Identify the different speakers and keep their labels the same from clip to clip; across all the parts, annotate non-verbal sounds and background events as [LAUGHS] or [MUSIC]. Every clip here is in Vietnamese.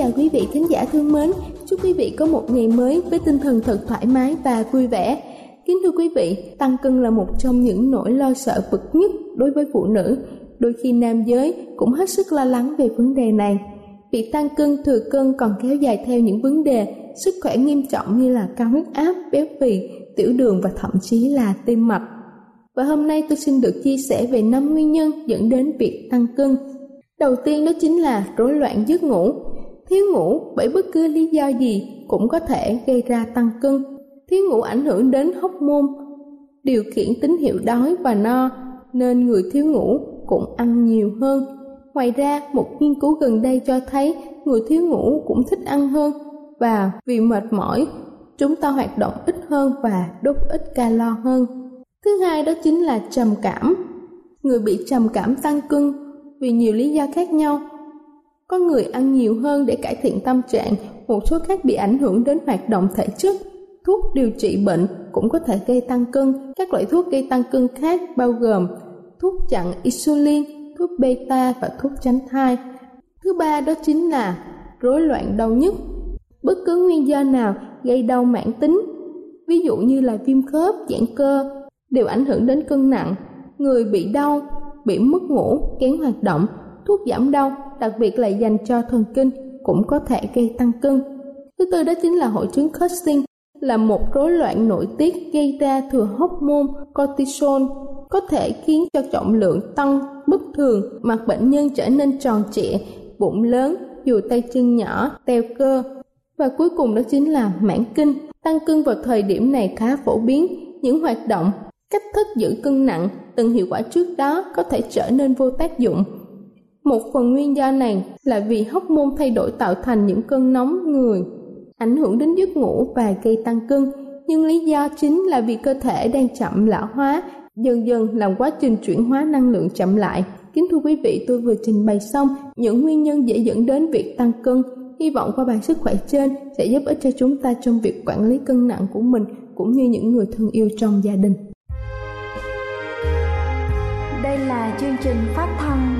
Speaker 1: Chào quý vị khán giả thương mến. Chúc quý vị có một ngày mới với tinh thần thật thoải mái và vui vẻ. Kính thưa quý vị, tăng cân là một trong những nỗi lo sợ bực nhất đối với phụ nữ. Đôi khi nam giới cũng hết sức lo lắng về vấn đề này. Việc tăng cân thừa cân còn kéo dài theo những vấn đề sức khỏe nghiêm trọng như là cao huyết áp, béo phì, tiểu đường và thậm chí là tim mạch. Và hôm nay tôi xin được chia sẻ về năm nguyên nhân dẫn đến việc tăng cân. Đầu tiên đó chính là rối loạn giấc ngủ. Thiếu ngủ bởi bất cứ lý do gì cũng có thể gây ra tăng cân. Thiếu ngủ ảnh hưởng đến hóc môn, điều khiển tín hiệu đói và no, nên người thiếu ngủ cũng ăn nhiều hơn. Ngoài ra, một nghiên cứu gần đây cho thấy người thiếu ngủ cũng thích ăn hơn và vì mệt mỏi, chúng ta hoạt động ít hơn và đốt ít calo hơn. Thứ hai đó chính là trầm cảm. Người bị trầm cảm tăng cân vì nhiều lý do khác nhau có người ăn nhiều hơn để cải thiện tâm trạng, một số khác bị ảnh hưởng đến hoạt động thể chất. Thuốc điều trị bệnh cũng có thể gây tăng cân. Các loại thuốc gây tăng cân khác bao gồm thuốc chặn insulin, thuốc beta và thuốc tránh thai. Thứ ba đó chính là rối loạn đau nhức. Bất cứ nguyên do nào gây đau mãn tính, ví dụ như là viêm khớp, giãn cơ, đều ảnh hưởng đến cân nặng. Người bị đau, bị mất ngủ, kén hoạt động, thuốc giảm đau đặc biệt là dành cho thần kinh cũng có thể gây tăng cân. Thứ tư đó chính là hội chứng Cushing là một rối loạn nội tiết gây ra thừa hormone cortisol có thể khiến cho trọng lượng tăng bất thường, mặt bệnh nhân trở nên tròn trịa, bụng lớn, dù tay chân nhỏ, teo cơ. Và cuối cùng đó chính là mãn kinh. Tăng cân vào thời điểm này khá phổ biến. Những hoạt động, cách thức giữ cân nặng từng hiệu quả trước đó có thể trở nên vô tác dụng một phần nguyên do này là vì hóc môn thay đổi tạo thành những cơn nóng người, ảnh hưởng đến giấc ngủ và gây tăng cân. Nhưng lý do chính là vì cơ thể đang chậm lão hóa, dần dần làm quá trình chuyển hóa năng lượng chậm lại. Kính thưa quý vị, tôi vừa trình bày xong những nguyên nhân dễ dẫn đến việc tăng cân. Hy vọng qua bài sức khỏe trên sẽ giúp ích cho chúng ta trong việc quản lý cân nặng của mình cũng như những người thân yêu trong gia đình.
Speaker 2: Đây là chương trình phát thanh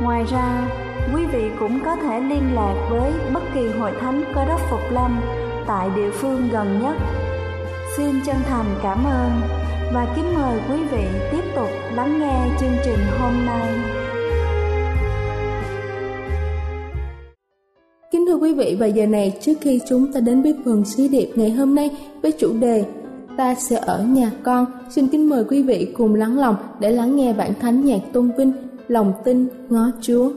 Speaker 2: Ngoài ra, quý vị cũng có thể liên lạc với bất kỳ hội thánh cơ đốc Phục Lâm tại địa phương gần nhất. Xin chân thành cảm ơn và kính mời quý vị tiếp tục lắng nghe chương trình hôm nay.
Speaker 1: Kính thưa quý vị, và giờ này trước khi chúng ta đến với phần sứ điệp ngày hôm nay với chủ đề
Speaker 2: ta sẽ ở nhà con. Xin kính mời quý vị cùng lắng lòng để lắng nghe bản thánh nhạc tôn vinh lòng tin ngó Chúa.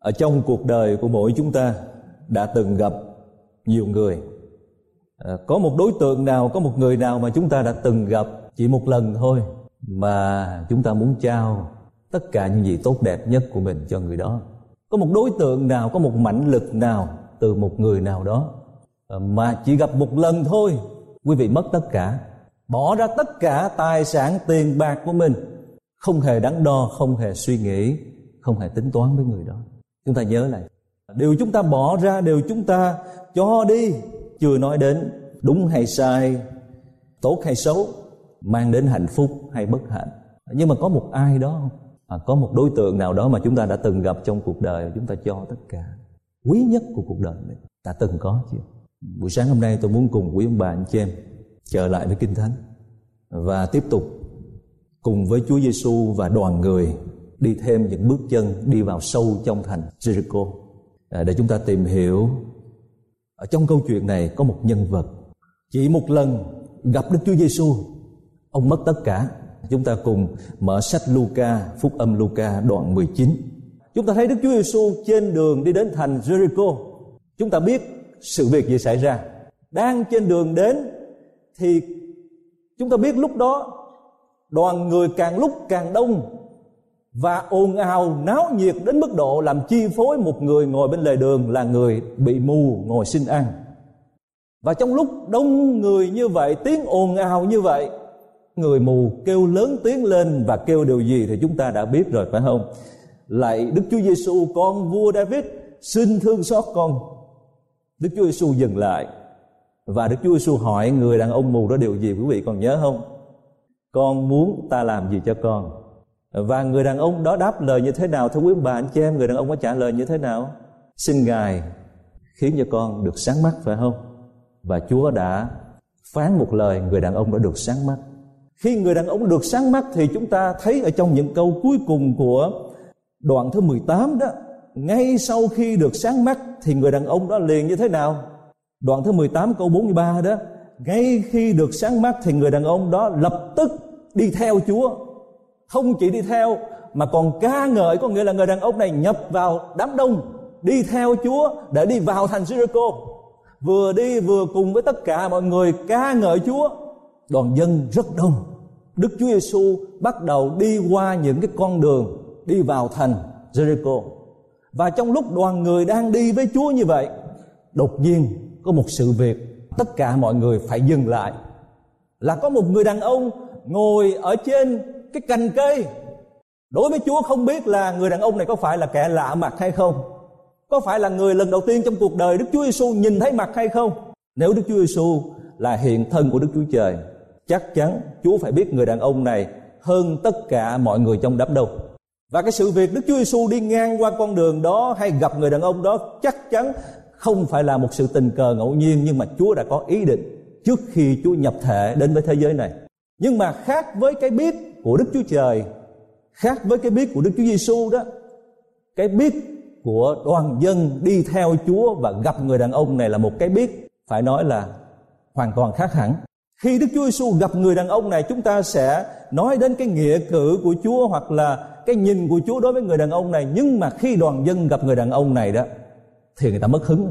Speaker 3: Ở trong cuộc đời của mỗi chúng ta đã từng gặp nhiều người. À, có một đối tượng nào có một người nào mà chúng ta đã từng gặp chỉ một lần thôi mà chúng ta muốn trao tất cả những gì tốt đẹp nhất của mình cho người đó? Có một đối tượng nào có một mãnh lực nào từ một người nào đó à, mà chỉ gặp một lần thôi quý vị mất tất cả bỏ ra tất cả tài sản tiền bạc của mình không hề đắn đo không hề suy nghĩ không hề tính toán với người đó? Chúng ta nhớ lại điều chúng ta bỏ ra điều chúng ta cho đi chưa nói đến đúng hay sai tốt hay xấu mang đến hạnh phúc hay bất hạnh. Nhưng mà có một ai đó à, có một đối tượng nào đó mà chúng ta đã từng gặp trong cuộc đời chúng ta cho tất cả. Quý nhất của cuộc đời mình ta từng có chưa? Buổi sáng hôm nay tôi muốn cùng quý ông bà anh chị em trở lại với kinh thánh và tiếp tục cùng với Chúa Giêsu và đoàn người đi thêm những bước chân đi vào sâu trong thành Jericho. À, để chúng ta tìm hiểu ở trong câu chuyện này có một nhân vật. Chỉ một lần gặp Đức Chúa Giêsu ông mất tất cả. Chúng ta cùng mở sách Luca phúc âm Luca đoạn 19 chúng ta thấy Đức Chúa Giêsu trên đường đi đến thành Jericho. Chúng ta biết sự việc gì xảy ra. Đang trên đường đến thì chúng ta biết lúc đó đoàn người càng lúc càng đông và ồn ào, náo nhiệt đến mức độ làm chi phối một người ngồi bên lề đường là người bị mù ngồi xin ăn. Và trong lúc đông người như vậy, tiếng ồn ào như vậy, người mù kêu lớn tiếng lên và kêu điều gì thì chúng ta đã biết rồi, phải không? Lại Đức Chúa Giêsu con vua David, xin thương xót con. Đức Chúa Giêsu dừng lại và Đức Chúa Giêsu hỏi người đàn ông mù đó điều gì, quý vị còn nhớ không? Con muốn ta làm gì cho con? Và người đàn ông đó đáp lời như thế nào, thưa quý bà, anh chị em? Người đàn ông có trả lời như thế nào? Xin ngài khiến cho con được sáng mắt, phải không? Và chúa đã phán một lời, người đàn ông đã được sáng mắt. Khi người đàn ông được sáng mắt thì chúng ta thấy ở trong những câu cuối cùng của đoạn thứ 18 đó, ngay sau khi được sáng mắt thì người đàn ông đó liền như thế nào? Đoạn thứ 18 câu 43 đó, ngay khi được sáng mắt thì người đàn ông đó lập tức đi theo Chúa không chỉ đi theo, mà còn ca ngợi, có nghĩa là người đàn ông này nhập vào đám đông, đi theo Chúa để đi vào thành Jericho. Vừa đi vừa cùng với tất cả mọi người ca ngợi Chúa. Đoàn dân rất đông. Đức Chúa Giêsu bắt đầu đi qua những cái con đường đi vào thành Jericho. Và trong lúc đoàn người đang đi với Chúa như vậy, đột nhiên có một sự việc tất cả mọi người phải dừng lại. Là có một người đàn ông ngồi ở trên cái cành cây. Đối với chúa không biết là người đàn ông này có phải là kẻ lạ mặt hay không, có phải là người lần đầu tiên trong cuộc đời đức chúa giêsu nhìn thấy mặt hay không. Nếu đức chúa giêsu là hiện thân của đức chúa trời, chắc chắn chúa phải biết người đàn ông này hơn tất cả mọi người trong đám đông. Và cái sự việc Đức Chúa Giêsu đi ngang qua con đường đó hay gặp người đàn ông đó chắc chắn không phải là một sự tình cờ ngẫu nhiên, nhưng mà Chúa đã có ý định trước khi Chúa nhập thể đến với thế giới này. Nhưng mà khác với cái biết của Đức Chúa Trời, khác với cái biết của Đức Chúa Giêsu đó, cái biết của đoàn dân đi theo Chúa và gặp người đàn ông này là một cái biết phải nói là hoàn toàn khác hẳn. Khi Đức Chúa Giêsu gặp người đàn ông này chúng ta sẽ nói đến cái nghĩa cử của Chúa hoặc là cái nhìn của Chúa đối với người đàn ông này nhưng mà khi đoàn dân gặp người đàn ông này đó thì người ta mất hứng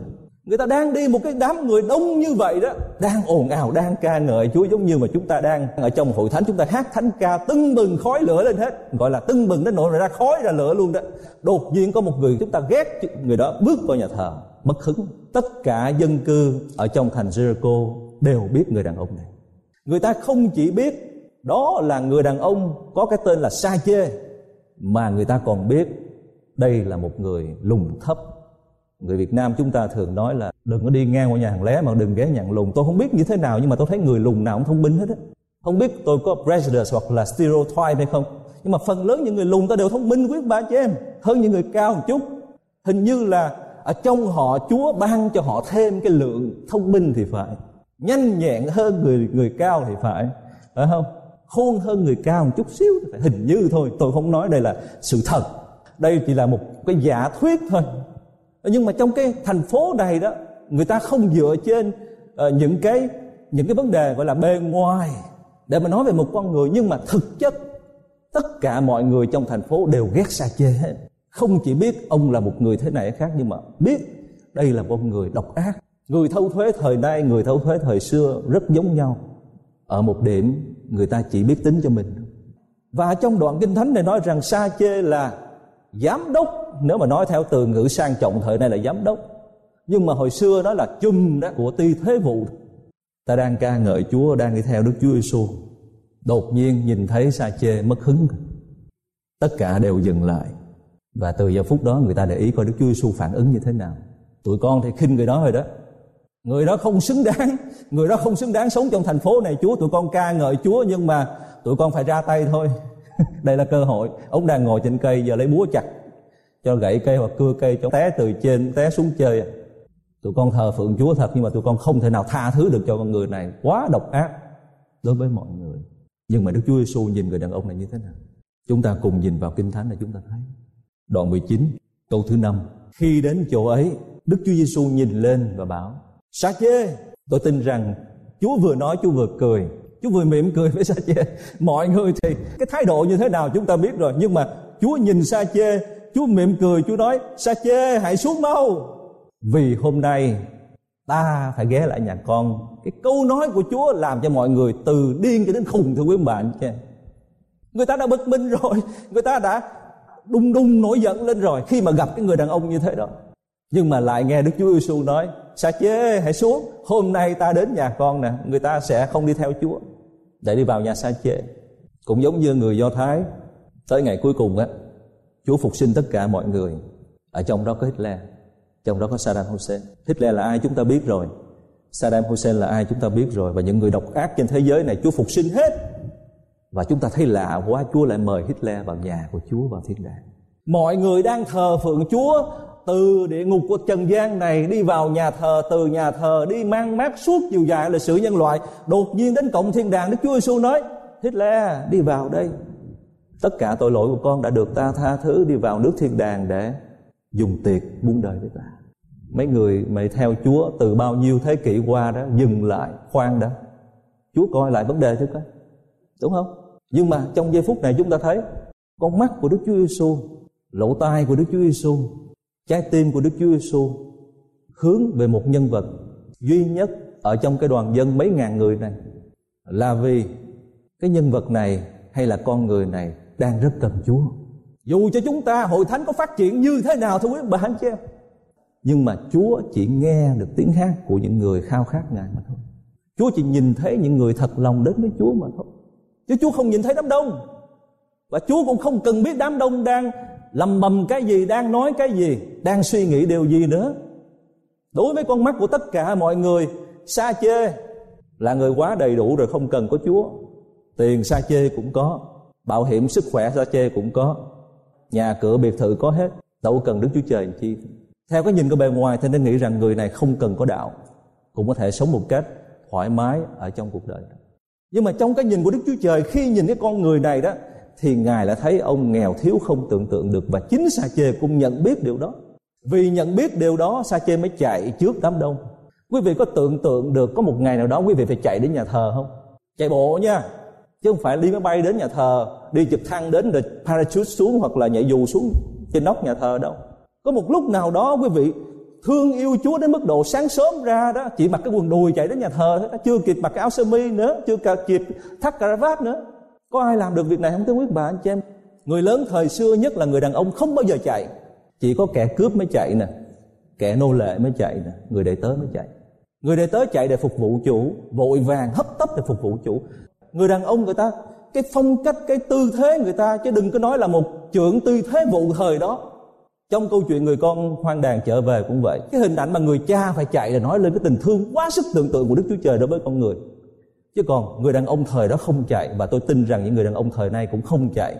Speaker 3: người ta đang đi một cái đám người đông như vậy đó. Đang ồn ào, đang ca ngợi Chúa giống như mà chúng ta đang ở trong hội thánh. Chúng ta hát thánh ca tưng bừng khói lửa lên hết. Gọi là tưng bừng đến nỗi ra khói ra lửa luôn đó. Đột nhiên có một người chúng ta ghét người đó bước vào nhà thờ, mất hứng. Tất cả dân cư ở trong thành Jericho đều biết người đàn ông này. Người ta không chỉ biết đó là người đàn ông có cái tên là Sa Chê mà người ta còn biết đây là một người lùn thấp người Việt Nam chúng ta thường nói là đừng có đi ngang qua nhà hàng lé mà đừng ghé nhận lùn tôi không biết như thế nào nhưng mà tôi thấy người lùn nào cũng thông minh hết á. Không biết tôi có prejudice hoặc là stereotype hay không, nhưng mà phần lớn những người lùn ta đều thông minh quý bà chị em, hơn những người cao một chút. Hình như là ở trong họ Chúa ban cho họ thêm cái lượng thông minh thì phải, nhanh nhẹn hơn người người cao thì phải phải không? Khôn hơn người cao một chút xíu phải. Hình như thôi, tôi không nói đây là sự thật. Đây chỉ là một cái giả thuyết thôi nhưng mà trong cái thành phố này đó người ta không dựa trên uh, những cái những cái vấn đề gọi là bề ngoài để mà nói về một con người. Nhưng mà thực chất tất cả mọi người trong thành phố đều ghét xa chê hết. Không chỉ biết ông là một người thế này khác nhưng mà biết đây là một người độc ác. Người thâu thuế thời nay người thâu thuế thời xưa rất giống nhau. Ở một điểm người ta chỉ biết tính cho mình. Và trong đoạn kinh thánh này nói rằng sa chê là giám đốc, nếu mà nói theo từ ngữ sang trọng thời nay là giám đốc. Nhưng mà hồi xưa đó là chùm đó của ty thế vụ ta đang ca ngợi Chúa, đang đi theo Đức Chúa Giêsu đột nhiên nhìn thấy sa chê mất hứng. Tất cả đều dừng lại. Và từ giờ phút đó người ta để ý coi Đức Chúa Giêsu phản ứng như thế nào. Tụi con thì khinh người đó rồi đó. Người đó không xứng đáng. Người đó không xứng đáng sống trong thành phố này, chúa. Tụi con ca ngợi chúa nhưng mà tụi con phải ra tay thôi. [LAUGHS] đây là cơ hội. Ông đang ngồi trên cây, giờ lấy búa chặt, cho gãy cây hoặc cưa cây cho té từ trên, té xuống chơi. Tụi con thờ phượng chúa thật, nhưng mà tụi con không thể nào tha thứ được cho con người này. Quá độc ác đối với mọi người. Nhưng mà Đức Chúa Giêsu nhìn người đàn ông này như thế nào? Chúng ta cùng nhìn vào kinh thánh để chúng ta thấy. Đoạn 19 câu thứ năm. Khi đến chỗ ấy, Đức Chúa Giêsu nhìn lên và bảo sa chê tôi tin rằng chúa vừa nói, chúa vừa cười chúa vừa mỉm cười với sa chê. Mọi người thì cái thái độ như thế nào chúng ta biết rồi, nhưng mà chúa nhìn sa chê, chúa mỉm cười, chúa nói, sa chê, hãy xuống mau. Vì hôm nay ta phải ghé lại nhà con. Cái câu nói của chúa làm cho mọi người từ điên cho đến khùng, thưa quý bạn người ta đã bực mình rồi, người ta đã đung đung nổi giận lên rồi khi mà gặp cái người đàn ông như thế đó nhưng mà lại nghe Đức Chúa Giêsu nói, sa chê, hãy xuống, hôm nay ta đến nhà con nè, người ta sẽ không đi theo Chúa. Để đi vào nhà sa chê. Cũng giống như người Do Thái, tới ngày cuối cùng á, Chúa phục sinh tất cả mọi người ở trong đó có Hitler, trong đó có Saddam Hussein. Hitler là ai chúng ta biết rồi. Saddam Hussein là ai chúng ta biết rồi. Và những người độc ác trên thế giới này, Chúa phục sinh hết. Và chúng ta thấy lạ quá, Chúa lại mời Hitler vào nhà của Chúa vào thiên đàng. Mọi người đang thờ phượng Chúa từ địa ngục của trần gian này, đi vào nhà thờ, từ nhà thờ đi mang mát suốt chiều dài lịch sử nhân loại. Đột nhiên đến cộng thiên đàng, đức chúa giêsu nói Hitler đi vào đây. Tất cả tội lỗi của con đã được ta tha thứ, đi vào nước thiên đàng để dùng tiệc buông đời với ta. Mấy người mày theo chúa từ bao nhiêu thế kỷ qua đó, dừng lại, khoan đã. Chúa coi lại vấn đề chứ coi đúng không? Nhưng mà trong giây phút này chúng ta thấy, con mắt của đức chúa giêsu lỗ tai của đức chúa giêsu trái tim của Đức Chúa Giêsu hướng về một nhân vật duy nhất ở trong cái đoàn dân mấy ngàn người này là vì cái nhân vật này hay là con người này đang rất cần Chúa. Dù cho chúng ta hội thánh có phát triển như thế nào thưa quý bà anh chị em, nhưng mà Chúa chỉ nghe được tiếng hát của những người khao khát Ngài mà thôi. Chúa chỉ nhìn thấy những người thật lòng đến với Chúa mà thôi. Chứ Chúa không nhìn thấy đám đông. Và Chúa cũng không cần biết đám đông đang lầm bầm cái gì, đang nói cái gì, đang suy nghĩ điều gì nữa. Đối với con mắt của tất cả mọi người, sa chê là người quá đầy đủ rồi không cần có Chúa. Tiền sa chê cũng có, bảo hiểm sức khỏe sa chê cũng có, nhà cửa biệt thự có hết, đâu cần Đức Chúa Trời làm chi. Theo cái nhìn của bề ngoài thì nên nghĩ rằng người này không cần có đạo, cũng có thể sống một cách thoải mái ở trong cuộc đời. Nhưng mà trong cái nhìn của Đức Chúa Trời khi nhìn cái con người này đó thì Ngài lại thấy ông nghèo thiếu không tưởng tượng được và chính Sa Chê cũng nhận biết điều đó. Vì nhận biết điều đó Sa Chê mới chạy trước đám đông. Quý vị có tưởng tượng được có một ngày nào đó quý vị phải chạy đến nhà thờ không? Chạy bộ nha. Chứ không phải đi máy bay đến nhà thờ, đi trực thăng đến rồi parachute xuống hoặc là nhảy dù xuống trên nóc nhà thờ đâu. Có một lúc nào đó quý vị thương yêu Chúa đến mức độ sáng sớm ra đó chỉ mặc cái quần đùi chạy đến nhà thờ thôi, chưa kịp mặc cái áo sơ mi nữa, chưa kịp thắt cà vạt nữa. Có ai làm được việc này không thưa quý bà anh chị em? Người lớn thời xưa nhất là người đàn ông không bao giờ chạy, chỉ có kẻ cướp mới chạy nè, kẻ nô lệ mới chạy nè, người đệ tớ mới chạy. Người đệ tớ chạy để phục vụ chủ, vội vàng hấp tấp để phục vụ chủ. Người đàn ông người ta cái phong cách cái tư thế người ta chứ đừng có nói là một trưởng tư thế vụ thời đó trong câu chuyện người con hoang đàn trở về cũng vậy cái hình ảnh mà người cha phải chạy là nói lên cái tình thương quá sức tưởng tượng của đức chúa trời đối với con người chứ còn người đàn ông thời đó không chạy, và tôi tin rằng những người đàn ông thời nay cũng không chạy.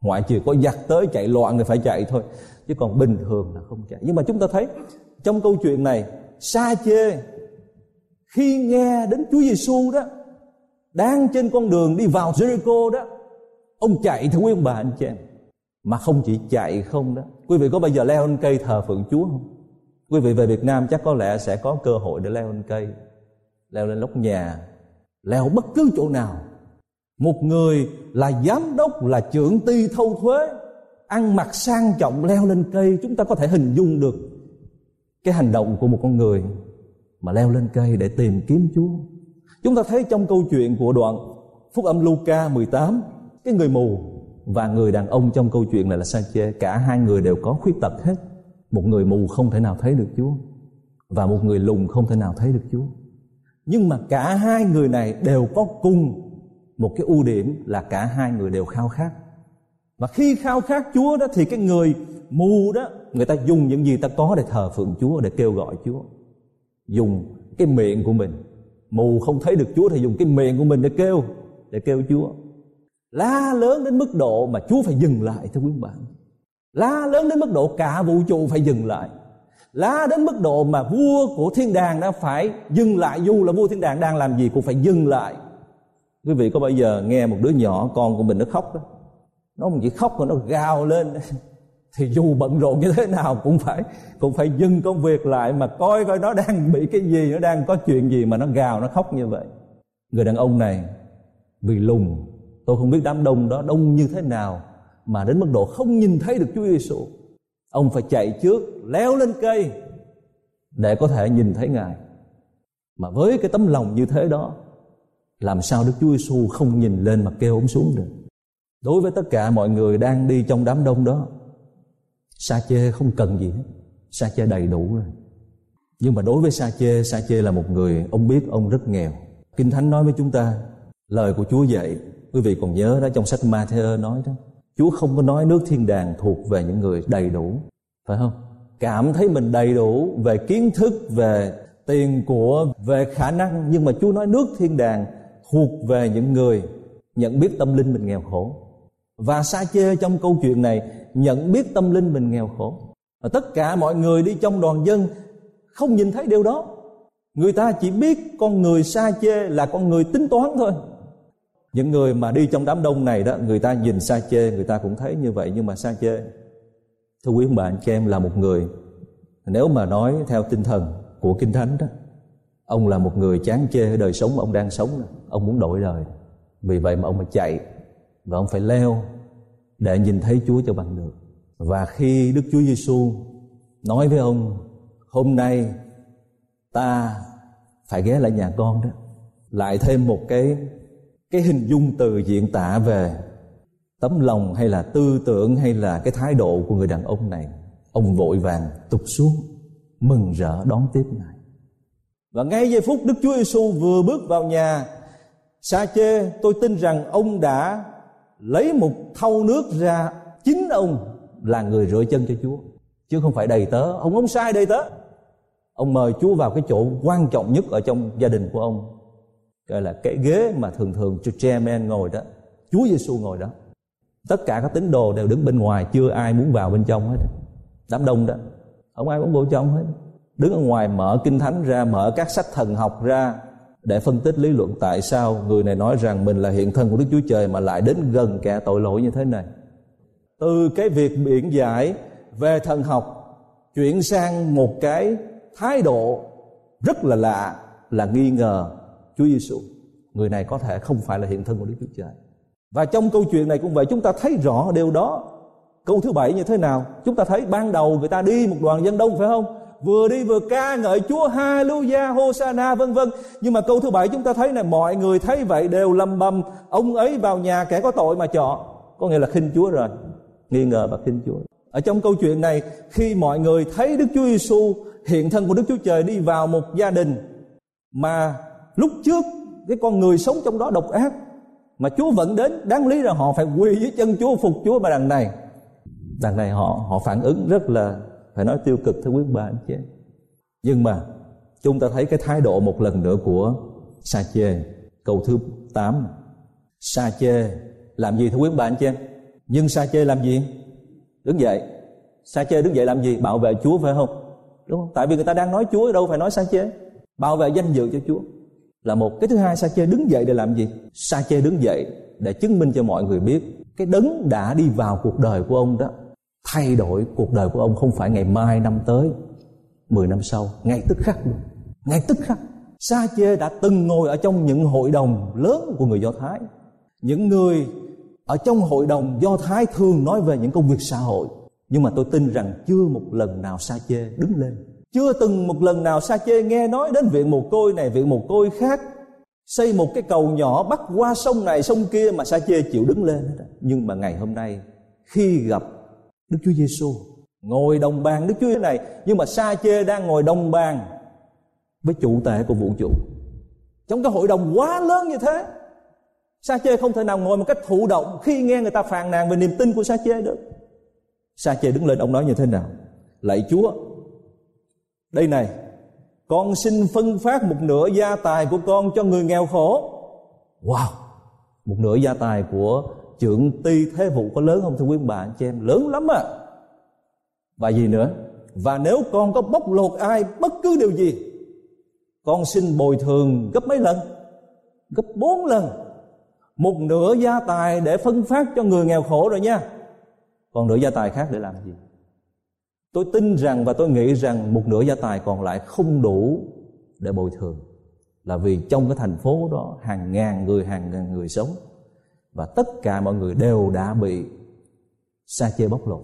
Speaker 3: Ngoại trừ có giặc tới chạy loạn người phải chạy thôi, chứ còn bình thường là không chạy. Nhưng mà chúng ta thấy, trong câu chuyện này, sa chê, khi nghe đến Chúa Giêsu đó, đang trên con đường đi vào Jericho đó, ông chạy thưa quý ông bà anh chị em. Mà không chỉ chạy không đó, quý vị có bao giờ leo lên cây thờ phượng chúa không? Quý vị về việt nam chắc có lẽ sẽ có cơ hội để leo lên cây, leo lên lóc nhà leo bất cứ chỗ nào. Một người là giám đốc là trưởng ty thâu thuế ăn mặc sang trọng leo lên cây chúng ta có thể hình dung được cái hành động của một con người mà leo lên cây để tìm kiếm Chúa. Chúng ta thấy trong câu chuyện của đoạn Phúc âm Luca 18, cái người mù và người đàn ông trong câu chuyện này là Sa-chê cả hai người đều có khuyết tật hết. Một người mù không thể nào thấy được Chúa và một người lùn không thể nào thấy được Chúa nhưng mà cả hai người này đều có cùng một cái ưu điểm là cả hai người đều khao khát. Và khi khao khát Chúa đó thì cái người mù đó, người ta dùng những gì ta có để thờ phượng Chúa, để kêu gọi Chúa. Dùng cái miệng của mình. Mù không thấy được Chúa thì dùng cái miệng của mình để kêu để kêu Chúa. La lớn đến mức độ mà Chúa phải dừng lại, thưa quý bạn la lớn đến mức độ cả vũ trụ phải dừng lại lá đến mức độ mà vua của thiên đàng đã phải dừng lại. Dù là vua thiên đàng đang làm gì cũng phải dừng lại. Quý vị có bao giờ nghe một đứa nhỏ, con của mình nó khóc đó? Nó không chỉ khóc mà nó gào lên. [LAUGHS] Thì dù bận rộn như thế nào cũng phải cũng phải dừng công việc lại mà coi coi nó đang bị cái gì, nó đang có chuyện gì mà nó gào, nó khóc như vậy. Người đàn ông này, vì lùng, Tôi không biết đám đông đó đông như thế nào mà đến mức độ không nhìn thấy được Chúa Giêsu. Ông phải chạy trước, leo lên cây để có thể nhìn thấy Ngài. Mà với cái tấm lòng như thế đó, làm sao Đức Chúa Giêsu không nhìn lên mà kêu ông xuống được. Đối với tất cả mọi người đang đi trong đám đông đó, Sa chê không cần gì hết, Sa chê đầy đủ rồi. Nhưng mà đối với Sa chê, Sa chê là một người ông biết ông rất nghèo. Kinh Thánh nói với chúng ta, lời của Chúa dạy Quý vị còn nhớ đó trong sách Matthew nói đó Chúa không có nói nước thiên đàng thuộc về những người đầy đủ Phải không? Cảm thấy mình đầy đủ về kiến thức, về tiền của, về khả năng Nhưng mà Chúa nói nước thiên đàng thuộc về những người nhận biết tâm linh mình nghèo khổ. Và sa chê trong câu chuyện này nhận biết tâm linh mình nghèo khổ. Và tất cả mọi người đi trong đoàn dân không nhìn thấy điều đó. Người ta chỉ biết con người sa chê là con người tính toán thôi những người mà đi trong đám đông này đó, người ta nhìn sa chê, người ta cũng thấy như vậy, nhưng mà sa chê. Thưa quý ông bà, anh chị em là một người, nếu mà nói theo tinh thần của kinh thánh đó, ông là một người chán chê đời sống mà ông đang sống ông muốn đổi đời. Vì vậy mà ông phải chạy và ông phải leo để nhìn thấy Chúa cho bằng được. Và khi Đức Chúa Giêsu nói với ông, hôm nay ta phải ghé lại nhà con đó, lại thêm một cái cái hình dung từ diễn tả về tấm lòng hay là tư tưởng hay là cái thái độ của người đàn ông này, ông vội vàng tụt xuống, mừng rỡ đón tiếp ngài. Và ngay giây phút đức chúa giêsu vừa bước vào nhà, sa chê, tôi tin rằng ông đã lấy một thau nước ra chính ông là người rửa chân cho chúa. Chứ không phải đầy tớ, ông không sai đầy tớ. Ông mời chúa vào cái chỗ quan trọng nhất ở trong gia đình của ông gọi là cái ghế mà thường thường cho chairman ngồi đó, chúa giêsu ngồi đó. Tất cả các tín đồ đều đứng bên ngoài, chưa ai muốn vào bên trong hết. Đám đông đó, không ai muốn vô trong hết. Đứng ở ngoài mở kinh thánh ra, mở các sách thần học ra để phân tích lý luận tại sao người này nói rằng mình là hiện thân của Đức Chúa Trời mà lại đến gần kẻ tội lỗi như thế này. Từ cái việc biện giải về thần học chuyển sang một cái thái độ rất là lạ, là nghi ngờ Chúa Giêsu. Người này có thể không phải là hiện thân của Đức Chúa Trời. Và trong câu chuyện này cũng vậy, chúng ta thấy rõ điều đó. Câu thứ bảy như thế nào? Chúng ta thấy ban đầu người ta đi một đoàn dân đông, phải không? vừa đi vừa ca ngợi Chúa, Hallelujah, Hosanna, vân vân nhưng mà câu thứ bảy chúng ta thấy này, mọi người thấy vậy đều lầm bầm ông ấy vào nhà kẻ có tội mà chọn có nghĩa là khinh Chúa rồi nghi ngờ và khinh Chúa ở trong câu chuyện này, khi mọi người thấy Đức Chúa Giêsu hiện thân của Đức Chúa Trời đi vào một gia đình mà lúc trước, cái con người sống trong đó độc ác, mà Chúa vẫn đến, đáng lý là họ phải quỳ dưới chân Chúa, phục Chúa mà đằng này. Đằng này họ họ phản ứng rất là, phải nói tiêu cực, thưa quý bà, anh chị nhưng mà, chúng ta thấy cái thái độ một lần nữa của sa chê câu thứ 8 sa chê làm gì, thưa quý bà, anh chị nhưng sa chê làm gì? Đứng dậy. Sa chê đứng dậy làm gì? Bảo vệ chúa phải không? Đúng không? Tại vì người ta đang nói chúa đâu phải nói sa chê bảo vệ danh dự cho chúa là một cái thứ hai sa chê đứng dậy để làm gì? Sa chê đứng dậy để chứng minh cho mọi người biết cái đấng đã đi vào cuộc đời của ông đó. Thay đổi cuộc đời của ông không phải ngày mai năm tới 10 năm sau, ngay tức khắc luôn. Ngay tức khắc. Sa chê đã từng ngồi ở trong những hội đồng lớn của người do thái. Những người ở trong hội đồng do thái thường nói về những công việc xã hội. Nhưng mà tôi tin rằng chưa một lần nào sa chê đứng lên chưa từng một lần nào sa chê nghe nói đến viện mồ côi này, viện mồ côi khác. Xây một cái cầu nhỏ bắt qua sông này, sông kia mà sa chê chịu đứng lên nhưng mà ngày hôm nay, khi gặp Đức Chúa Giêsu ngồi đồng bàn Đức Chúa này, nhưng mà Sa Chê đang ngồi đồng bàn với chủ tể của vũ trụ. Trong cái hội đồng quá lớn như thế Sa Chê không thể nào ngồi một cách thụ động khi nghe người ta phàn nàn về niềm tin của Sa Chê được. Sa Chê đứng lên, ông nói như thế nào? Lạy Chúa đây này, con xin phân phát một nửa gia tài của con cho người nghèo khổ. Wow, một nửa gia tài của trưởng ty thế vụ có lớn không thưa quý bà anh chị em? Lớn lắm à. Và gì nữa? Và nếu con có bóc lột ai bất cứ điều gì, con xin bồi thường gấp mấy lần? Gấp bốn lần. Một nửa gia tài để phân phát cho người nghèo khổ rồi nha. Còn nửa gia tài khác để làm gì? Tôi tin rằng và tôi nghĩ rằng một nửa gia tài còn lại không đủ để bồi thường. Là vì trong cái thành phố đó, hàng ngàn người, hàng ngàn người sống và tất cả mọi người đều đã bị sa chê bóc lột.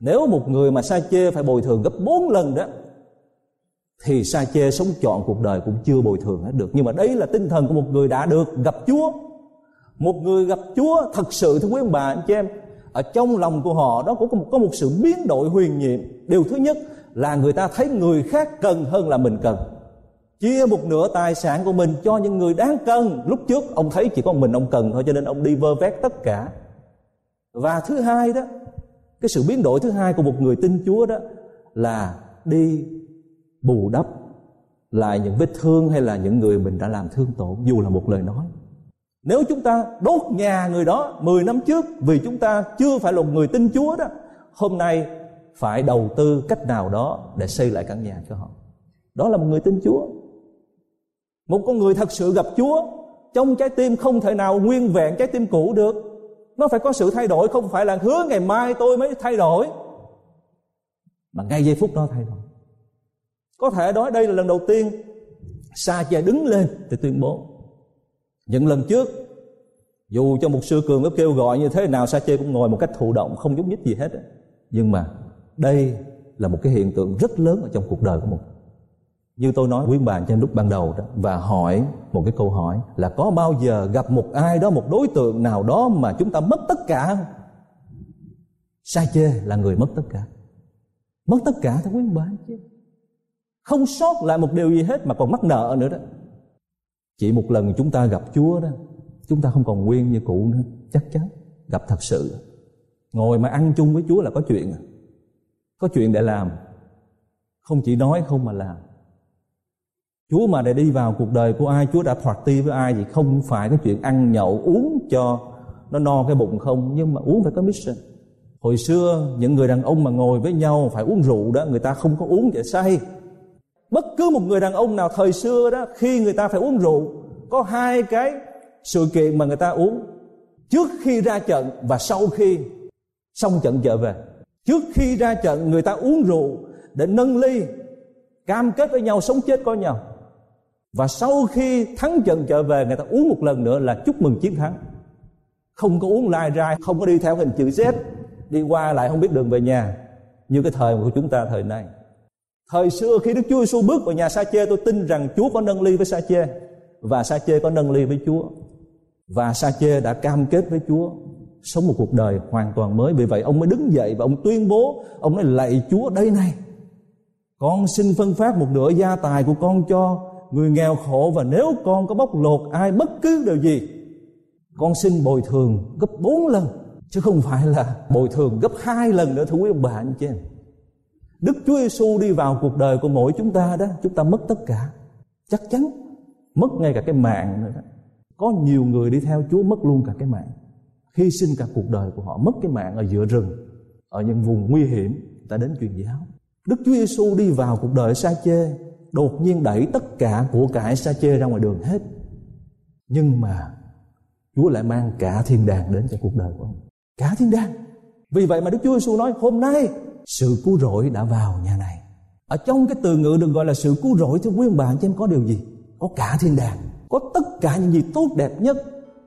Speaker 3: Nếu một người mà sa chê phải bồi thường gấp bốn lần đó, thì sa chê sống trọn cuộc đời cũng chưa bồi thường hết được. Nhưng mà đấy là tinh thần của một người đã được gặp chúa. Một người gặp chúa thật sự, thưa quý ông bà, anh chị em ở trong lòng của họ đó cũng có một, có một sự biến đổi huyền nhiệm. Điều thứ nhất là người ta thấy người khác cần hơn là mình cần. Chia một nửa tài sản của mình cho những người đáng cần. Lúc trước ông thấy chỉ có mình ông cần thôi cho nên ông đi vơ vét tất cả. Và thứ hai đó cái sự biến đổi thứ hai của một người tin chúa đó là đi bù đắp lại những vết thương hay là những người mình đã làm thương tổn dù là một lời nói nếu chúng ta đốt nhà người đó 10 năm trước vì chúng ta chưa phải là một người tin Chúa đó, hôm nay phải đầu tư cách nào đó để xây lại căn nhà cho họ. Đó là một người tin Chúa. Một con người thật sự gặp Chúa, trong trái tim không thể nào nguyên vẹn, trái tim cũ được. Nó phải có sự thay đổi, không phải là hứa ngày mai tôi mới thay đổi, mà ngay giây phút đó thay đổi. Có thể nói đây là lần đầu tiên sa chè đứng lên để tuyên bố những lần trước, dù cho một sư cường có kêu gọi như thế nào, sa chê cũng ngồi một cách thụ động, không nhúc nhích gì hết nhưng mà đây là một cái hiện tượng rất lớn ở trong cuộc đời của một như tôi nói quý bạn trên lúc ban đầu đó, và hỏi một cái câu hỏi là có bao giờ gặp một ai đó, một đối tượng nào đó mà chúng ta mất tất cả không? Sai chê là người mất tất cả. Mất tất cả thưa quý bạn chứ. Không sót lại một điều gì hết mà còn mắc nợ nữa đó chỉ một lần chúng ta gặp Chúa đó, chúng ta không còn nguyên như cũ nữa. Chắc chắn, gặp thật sự. Ngồi mà ăn chung với Chúa là có chuyện à. có chuyện để làm. Không chỉ nói, không mà làm. Chúa mà để đi vào cuộc đời của ai, Chúa đã thoạt ti với ai thì không phải cái chuyện ăn nhậu, uống cho nó no cái bụng không, nhưng mà uống phải có mission. Hồi xưa, những người đàn ông mà ngồi với nhau phải uống rượu đó, người ta không có uống để say bất cứ một người đàn ông nào thời xưa đó, khi người ta phải uống rượu, có hai cái sự kiện mà người ta uống. Trước khi ra trận và sau khi xong trận trở về. Trước khi ra trận, người ta uống rượu để nâng ly, cam kết với nhau sống chết có nhau. Và sau khi thắng trận trở về, người ta uống một lần nữa là chúc mừng chiến thắng. Không có uống lai rai, không có đi theo hình chữ Z, đi qua lại không biết đường về nhà như cái thời của chúng ta thời nay thời xưa khi Đức Chúa Giêsu bước vào nhà Sa Chê tôi tin rằng Chúa có nâng ly với Sa Chê và Sa Chê có nâng ly với Chúa, và Sa Chê đã cam kết với Chúa sống một cuộc đời hoàn toàn mới. Vì vậy, ông mới đứng dậy và ông tuyên bố, ông nói lạy Chúa đây này, con xin phân phát một nửa gia tài của con cho người nghèo khổ, và nếu con có bóc lột ai bất cứ điều gì, con xin bồi thường gấp bốn lần, chứ không phải là bồi thường gấp hai lần nữa, thưa quý ông bà, anh chị em. Đức Chúa Giêsu đi vào cuộc đời của mỗi chúng ta đó, chúng ta mất tất cả. Chắc chắn mất ngay cả cái mạng nữa đó. Có nhiều người đi theo Chúa mất luôn cả cái mạng. Hy sinh cả cuộc đời của họ, mất cái mạng ở giữa rừng, ở những vùng nguy hiểm. Ta đến truyền giáo. Đức Chúa Giêsu đi vào cuộc đời sa chê, đột nhiên đẩy tất cả của cải sa chê ra ngoài đường hết. Nhưng mà Chúa lại mang cả thiên đàng đến cho cuộc đời của ông. Cả thiên đàng. Vì vậy mà Đức Chúa Giêsu nói, hôm nay sự cứu rỗi đã vào nhà này. Ở trong cái từ ngữ được gọi là sự cứu rỗi, thưa quý ông bà cho em có điều gì? Có cả thiên đàng, có tất cả những gì tốt đẹp nhất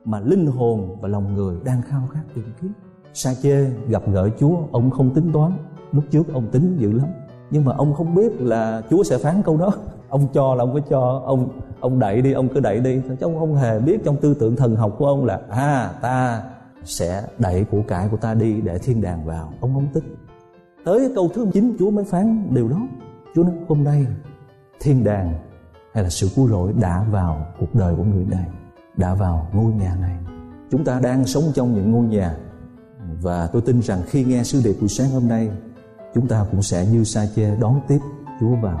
Speaker 3: mà linh hồn và lòng người đang khao khát tìm kiếm. Sa chê gặp gỡ chúa, ông không tính toán. Lúc trước ông tính dữ lắm, nhưng mà ông không biết là chúa sẽ phán câu đó. [LAUGHS] Ông cho là ông cứ cho, ông ông đẩy đi, ông cứ đẩy đi. Chứ ông không hề biết trong tư tưởng thần học của ông là à ta sẽ đẩy của cải của ta đi để thiên đàng vào. Ông không tính tới câu thứ 9 Chúa mới phán điều đó. Chúa nói, hôm nay thiên đàng hay là sự cứu rỗi đã vào cuộc đời của người này, đã vào ngôi nhà này. Chúng ta đang sống trong những ngôi nhà. Và tôi tin rằng khi nghe sứ điệp buổi sáng hôm nay, chúng ta cũng sẽ như sa chê đón tiếp Chúa vào.